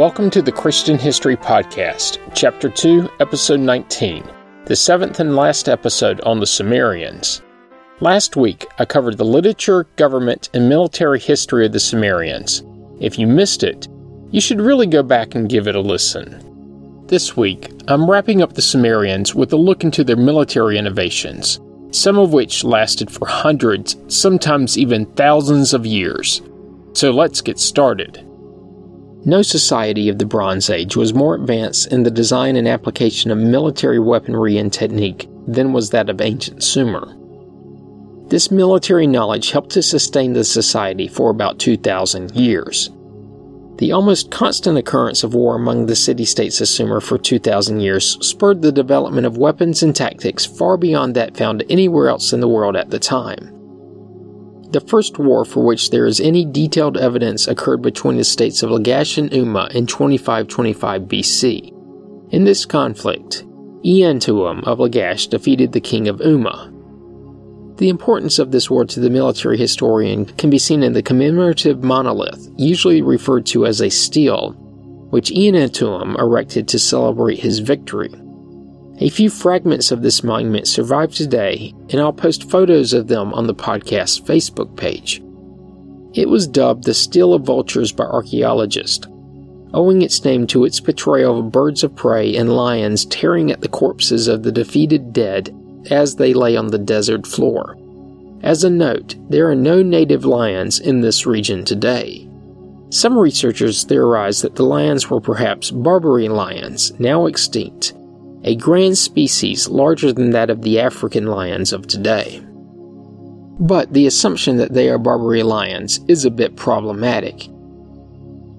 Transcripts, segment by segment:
Welcome to the Christian History Podcast, Chapter 2, Episode 19, the seventh and last episode on the Sumerians. Last week, I covered the literature, government, and military history of the Sumerians. If you missed it, you should really go back and give it a listen. This week, I'm wrapping up the Sumerians with a look into their military innovations, some of which lasted for hundreds, sometimes even thousands of years. So let's get started. No society of the Bronze Age was more advanced in the design and application of military weaponry and technique than was that of ancient Sumer. This military knowledge helped to sustain the society for about 2,000 years. The almost constant occurrence of war among the city states of Sumer for 2,000 years spurred the development of weapons and tactics far beyond that found anywhere else in the world at the time. The first war for which there is any detailed evidence occurred between the states of Lagash and Umma in 2525 BC. In this conflict, Eannatum of Lagash defeated the king of Umma. The importance of this war to the military historian can be seen in the commemorative monolith, usually referred to as a stele, which Eannatum erected to celebrate his victory. A few fragments of this monument survive today, and I'll post photos of them on the podcast's Facebook page. It was dubbed the Stele of Vultures by archaeologists, owing its name to its portrayal of birds of prey and lions tearing at the corpses of the defeated dead as they lay on the desert floor. As a note, there are no native lions in this region today. Some researchers theorize that the lions were perhaps Barbary lions, now extinct, a grand species larger than that of the African lions of today. But the assumption that they are Barbary lions is a bit problematic.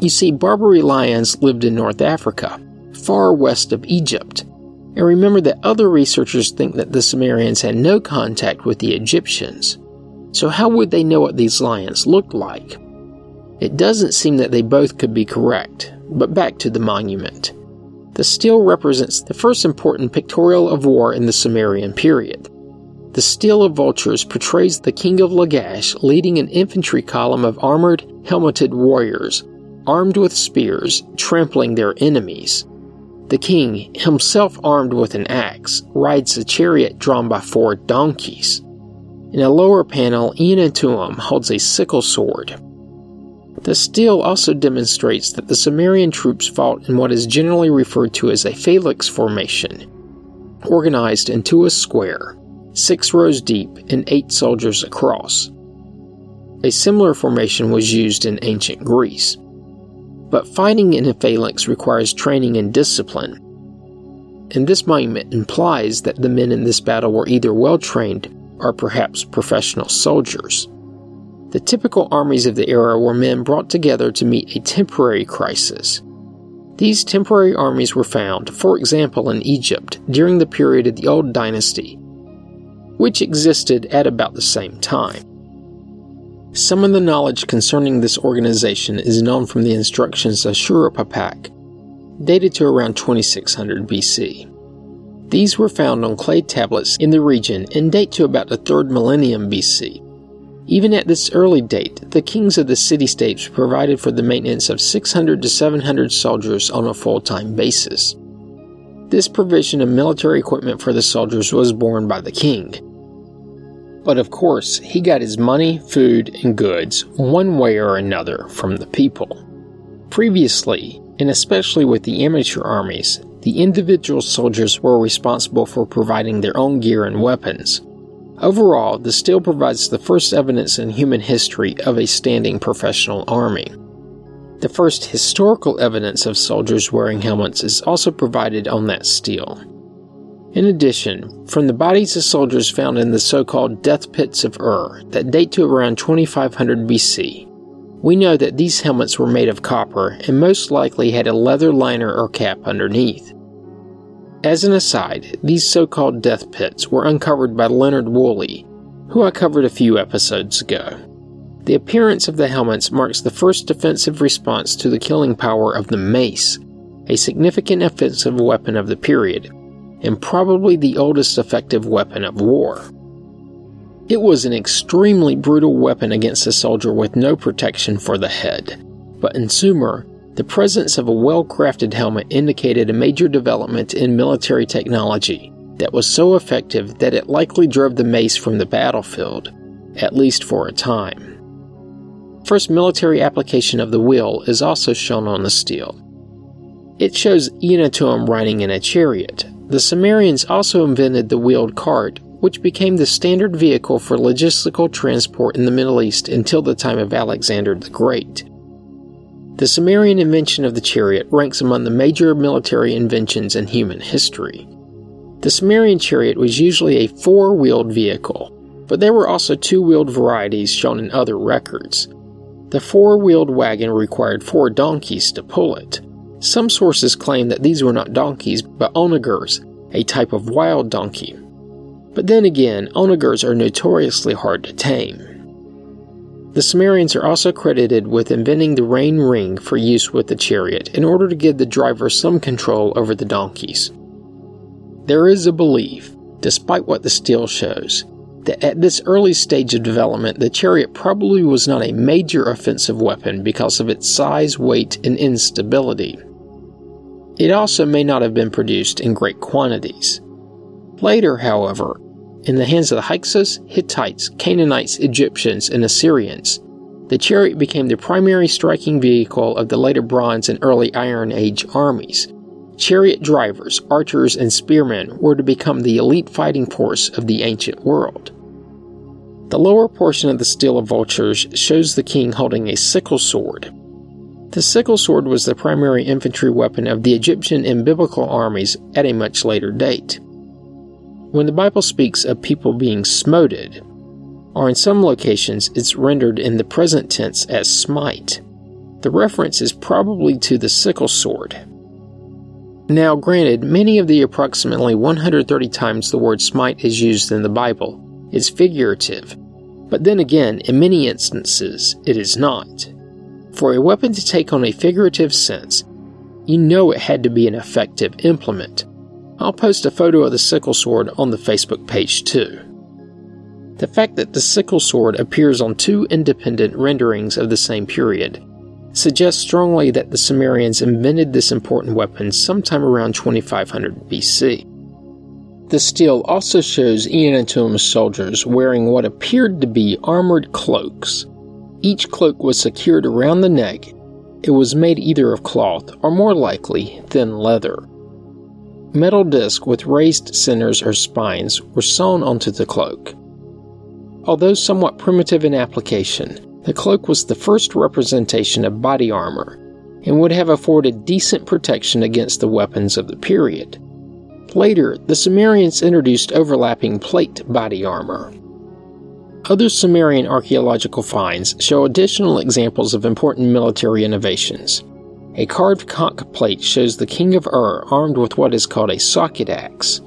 You see, Barbary lions lived in North Africa, far west of Egypt. And remember that other researchers think that the Sumerians had no contact with the Egyptians. So, how would they know what these lions looked like? It doesn't seem that they both could be correct, but back to the monument. The stele represents the first important pictorial of war in the Sumerian period. The Stele of Vultures portrays the king of Lagash leading an infantry column of armored, helmeted warriors, armed with spears, trampling their enemies. The king, himself armed with an axe, rides a chariot drawn by four donkeys. In a lower panel, Eannatum holds a sickle sword. The stele also demonstrates that the Sumerian troops fought in what is generally referred to as a phalanx formation, organized into a square, six rows deep and eight soldiers across. A similar formation was used in ancient Greece. But fighting in a phalanx requires training and discipline, and this monument implies that the men in this battle were either well trained or perhaps professional soldiers. The typical armies of the era were men brought together to meet a temporary crisis. These temporary armies were found, for example, in Egypt during the period of the Old Dynasty, which existed at about the same time. Some of the knowledge concerning this organization is known from the instructions of Shuruppak, dated to around 2600 BC. These were found on clay tablets in the region and date to about the 3rd millennium BC. Even at this early date, the kings of the city states provided for the maintenance of 600 to 700 soldiers on a full time basis. This provision of military equipment for the soldiers was borne by the king. But of course, he got his money, food, and goods one way or another from the people. Previously, and especially with the amateur armies, the individual soldiers were responsible for providing their own gear and weapons, Overall, the stele provides the first evidence in human history of a standing professional army. The first historical evidence of soldiers wearing helmets is also provided on that stele. In addition, from the bodies of soldiers found in the so called death pits of Ur that date to around 2500 BC, we know that these helmets were made of copper and most likely had a leather liner or cap underneath. As an aside, these so called death pits were uncovered by Leonard Woolley, who I covered a few episodes ago. The appearance of the helmets marks the first defensive response to the killing power of the mace, a significant offensive weapon of the period, and probably the oldest effective weapon of war. It was an extremely brutal weapon against a soldier with no protection for the head, but in Sumer, the presence of a well crafted helmet indicated a major development in military technology that was so effective that it likely drove the mace from the battlefield, at least for a time. First military application of the wheel is also shown on the stele. It shows Eannatum riding in a chariot. The Sumerians also invented the wheeled cart, which became the standard vehicle for logistical transport in the Middle East until the time of Alexander the Great. The Sumerian invention of the chariot ranks among the major military inventions in human history. The Sumerian chariot was usually a four wheeled vehicle, but there were also two wheeled varieties shown in other records. The four wheeled wagon required four donkeys to pull it. Some sources claim that these were not donkeys but onagers, a type of wild donkey. But then again, onagers are notoriously hard to tame. The Sumerians are also credited with inventing the rein ring for use with the chariot in order to give the driver some control over the donkeys. There is a belief, despite what the stele shows, that at this early stage of development, the chariot probably was not a major offensive weapon because of its size, weight, and instability. It also may not have been produced in great quantities. Later, however, in the hands of the Hyksos, Hittites, Canaanites, Egyptians, and Assyrians. The chariot became the primary striking vehicle of the later Bronze and early Iron Age armies. Chariot drivers, archers, and spearmen were to become the elite fighting force of the ancient world. The lower portion of the Stele of Vultures shows the king holding a sickle sword. The sickle sword was the primary infantry weapon of the Egyptian and biblical armies at a much later date. When the Bible speaks of people being smoted, or in some locations it's rendered in the present tense as smite, the reference is probably to the sickle sword. Now, granted, many of the approximately 130 times the word smite is used in the Bible is figurative, but then again, in many instances, it is not. For a weapon to take on a figurative sense, you know it had to be an effective implement, I'll post a photo of the sickle sword on the Facebook page too. The fact that the sickle sword appears on two independent renderings of the same period suggests strongly that the Sumerians invented this important weapon sometime around 2500 BC. The stele also shows Eannatum's soldiers wearing what appeared to be armored cloaks. Each cloak was secured around the neck. It was made either of cloth or more likely thin leather. Metal discs with raised centers or spines were sewn onto the cloak. Although somewhat primitive in application, the cloak was the first representation of body armor and would have afforded decent protection against the weapons of the period. Later, the Sumerians introduced overlapping plate body armor. Other Sumerian archaeological finds show additional examples of important military innovations. A carved conch plate shows the king of Ur armed with what is called a socket axe.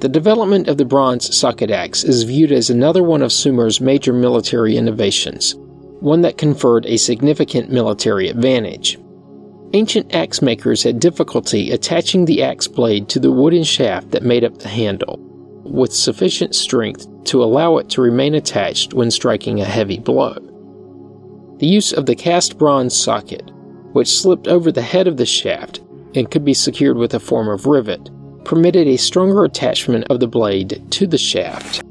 The development of the bronze socket axe is viewed as another one of Sumer's major military innovations, one that conferred a significant military advantage. Ancient axe makers had difficulty attaching the axe blade to the wooden shaft that made up the handle, with sufficient strength to allow it to remain attached when striking a heavy blow. The use of the cast bronze socket which slipped over the head of the shaft and could be secured with a form of rivet, permitted a stronger attachment of the blade to the shaft.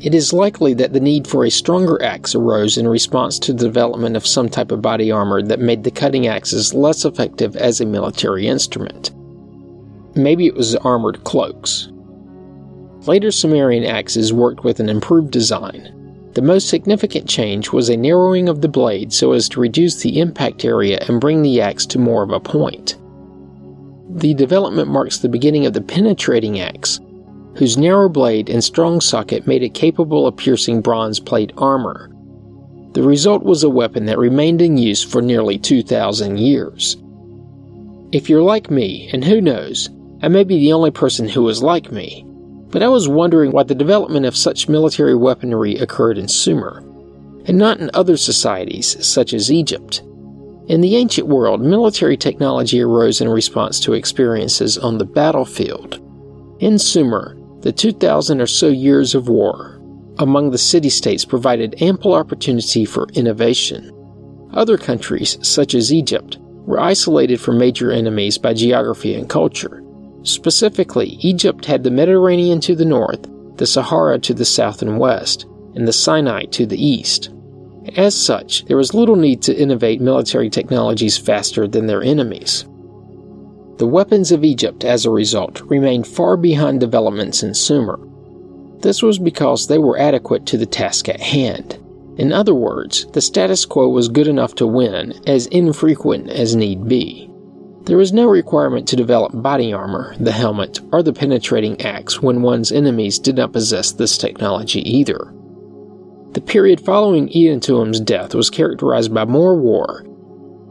It is likely that the need for a stronger axe arose in response to the development of some type of body armor that made the cutting axes less effective as a military instrument. Maybe it was armored cloaks. Later Sumerian axes worked with an improved design, the most significant change was a narrowing of the blade so as to reduce the impact area and bring the axe to more of a point. The development marks the beginning of the penetrating axe, whose narrow blade and strong socket made it capable of piercing bronze plate armor. The result was a weapon that remained in use for nearly 2,000 years. If you're like me, and who knows, I may be the only person who is like me, but I was wondering why the development of such military weaponry occurred in Sumer, and not in other societies such as Egypt. In the ancient world, military technology arose in response to experiences on the battlefield. In Sumer, the 2,000 or so years of war among the city states provided ample opportunity for innovation. Other countries, such as Egypt, were isolated from major enemies by geography and culture. Specifically, Egypt had the Mediterranean to the north, the Sahara to the south and west, and the Sinai to the east. As such, there was little need to innovate military technologies faster than their enemies. The weapons of Egypt, as a result, remained far behind developments in Sumer. This was because they were adequate to the task at hand. In other words, the status quo was good enough to win, as infrequent as need be. There was no requirement to develop body armor, the helmet, or the penetrating axe when one's enemies did not possess this technology either. The period following Eannatum's death was characterized by more war,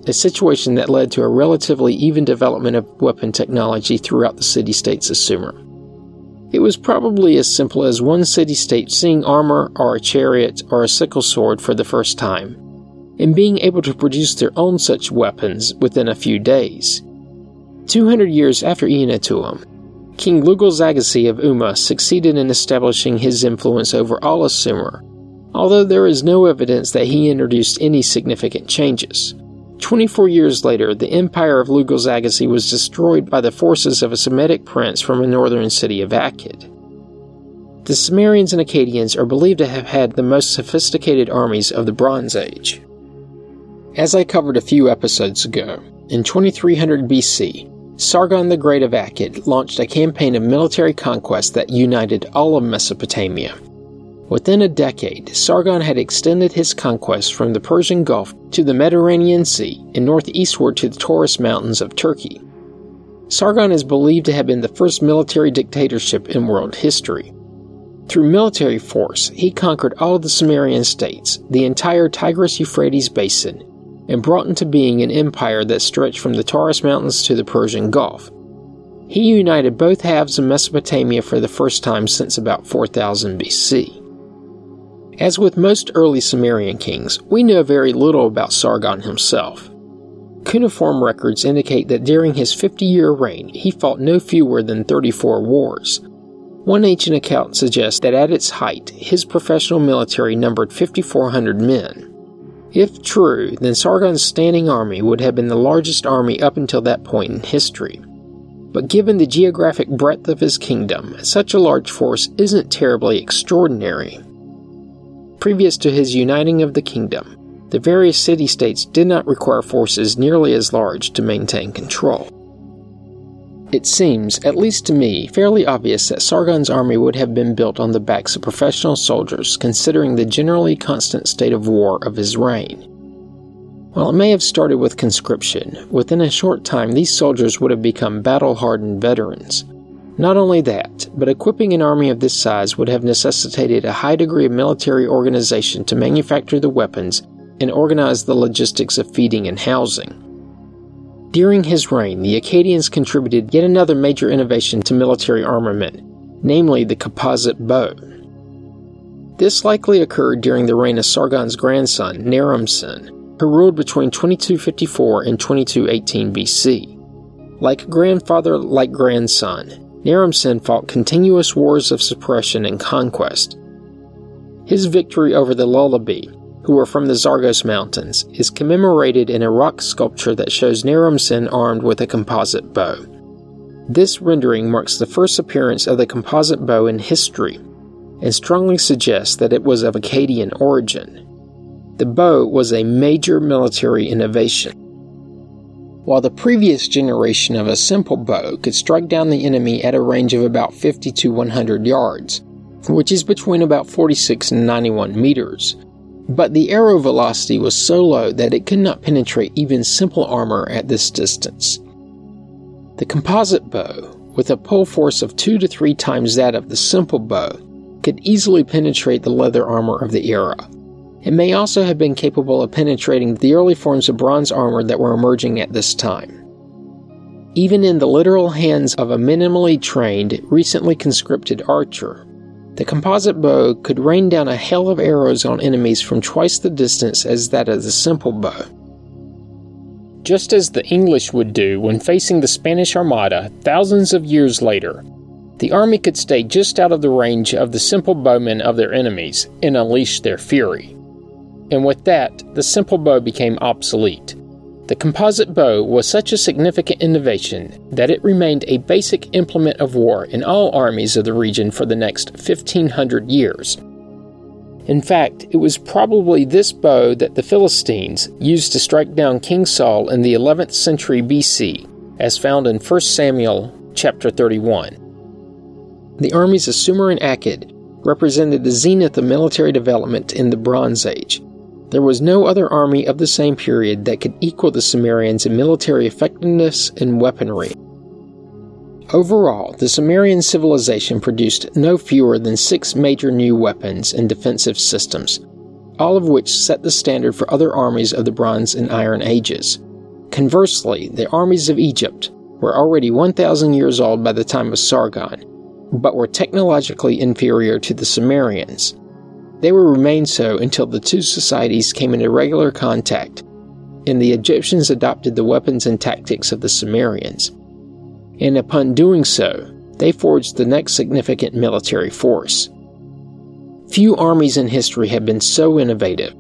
a situation that led to a relatively even development of weapon technology throughout the city states of Sumer. It was probably as simple as one city state seeing armor or a chariot or a sickle sword for the first time, and being able to produce their own such weapons within a few days. 200 years after Eannatum, King Lugalzagesi of Umma succeeded in establishing his influence over all of Sumer although there is no evidence that he introduced any significant changes. 24 years later, the empire of Lugalzagesi was destroyed by the forces of a Semitic prince from a northern city of Akkad. The Sumerians and Akkadians are believed to have had the most sophisticated armies of the Bronze Age. As I covered a few episodes ago, in 2300 BC, Sargon the Great of Akkad launched a campaign of military conquest that united all of Mesopotamia. Within a decade, Sargon had extended his conquests from the Persian Gulf to the Mediterranean Sea and northeastward to the Taurus Mountains of Turkey. Sargon is believed to have been the first military dictatorship in world history. Through military force, he conquered all of the Sumerian states, the entire Tigris Euphrates basin, and brought into being an empire that stretched from the Taurus Mountains to the Persian Gulf. He united both halves of Mesopotamia for the first time since about 4000 BC. As with most early Sumerian kings, we know very little about Sargon himself. Cuneiform records indicate that during his 50 year reign, he fought no fewer than 34 wars. One ancient account suggests that at its height, his professional military numbered 5,400 men. If true, then Sargon's standing army would have been the largest army up until that point in history. But given the geographic breadth of his kingdom, such a large force isn't terribly extraordinary. Previous to his uniting of the kingdom, the various city states did not require forces nearly as large to maintain control. It seems, at least to me, fairly obvious that Sargon's army would have been built on the backs of professional soldiers, considering the generally constant state of war of his reign. While it may have started with conscription, within a short time these soldiers would have become battle hardened veterans, not only that, but equipping an army of this size would have necessitated a high degree of military organization to manufacture the weapons and organize the logistics of feeding and housing. During his reign, the Akkadians contributed yet another major innovation to military armament, namely the composite bow. This likely occurred during the reign of Sargon's grandson, Naram-Sin, who ruled between 2254 and 2218 BC. Like grandfather, like grandson, Naram-Sin fought continuous wars of suppression and conquest. His victory over the Lullubi, who were from the Zagros Mountains, is commemorated in a rock sculpture that shows Naram-Sin armed with a composite bow. This rendering marks the first appearance of the composite bow in history and strongly suggests that it was of Akkadian origin. The bow was a major military innovation while the previous generation of a simple bow could strike down the enemy at a range of about 50 to 100 yards, which is between about 46 and 91 meters. But the arrow velocity was so low that it could not penetrate even simple armor at this distance. The composite bow, with a pull force of two to three times that of the simple bow, could easily penetrate the leather armor of the era. It may also have been capable of penetrating the early forms of bronze armor that were emerging at this time. Even in the literal hands of a minimally trained, recently conscripted archer, the composite bow could rain down a hail of arrows on enemies from twice the distance as that of the simple bow. Just as the English would do when facing the Spanish Armada thousands of years later, the army could stay just out of the range of the simple bowmen of their enemies and unleash their fury. and with that, the simple bow became obsolete. The composite bow was such a significant innovation that it remained a basic implement of war in all armies of the region for the next 1500 years. In fact, it was probably this bow that the Philistines used to strike down King Saul in the 11th century BC, as found in 1 Samuel chapter 31. The armies of Sumer and Akkad represented the zenith of military development in the Bronze Age. There was no other army of the same period that could equal the Sumerians in military effectiveness and weaponry. Overall, the Sumerian civilization produced no fewer than six major new weapons and defensive systems, all of which set the standard for other armies of the Bronze and Iron Ages. Conversely, the armies of Egypt were already 1,000 years old by the time of Sargon, but were technologically inferior to the Sumerians. They would remain so until the two societies came into regular contact, and the Egyptians adopted the weapons and tactics of the Sumerians. And upon doing so, they forged the next significant military force. Few armies in history have been so innovative.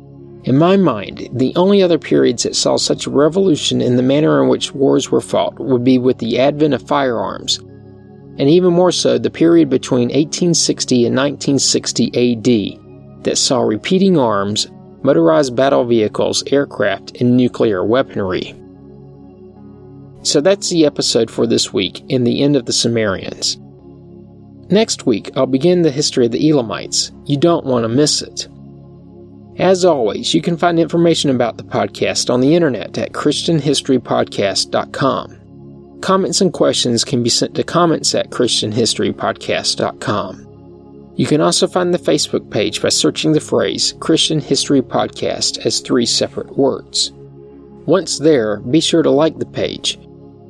In my mind, the only other periods that saw such a revolution in the manner in which wars were fought would be with the advent of firearms, and even more so the period between 1860 and 1960 AD that saw repeating arms, motorized battle vehicles, aircraft, and nuclear weaponry. So that's the episode for this week and the end of the Sumerians. Next week, I'll begin the history of the Elamites. You don't want to miss it. As always, you can find information about the podcast on the internet at ChristianHistoryPodcast.com. Comments and questions can be sent to comments at ChristianHistoryPodcast.com. You can also find the Facebook page by searching the phrase Christian History Podcast as three separate words. Once there, be sure to like the page.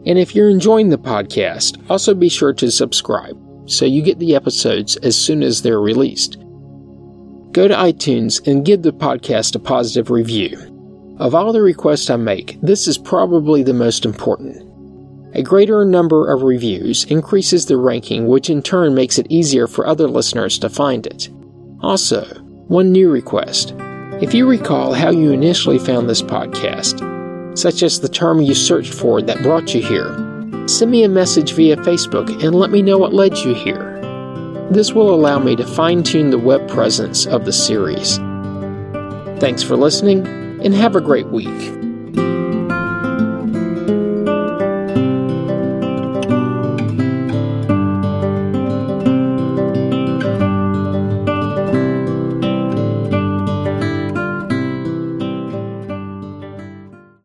And if you're enjoying the podcast, also be sure to subscribe so you get the episodes as soon as they're released. Go to iTunes and give the podcast a positive review. Of all the requests I make, this is probably the most important. A greater number of reviews increases the ranking, which in turn makes it easier for other listeners to find it. Also, one new request. If you recall how you initially found this podcast, such as the term you searched for that brought you here, send me a message via Facebook and let me know what led you here. This will allow me to fine tune the web presence of the series. Thanks for listening and have a great week.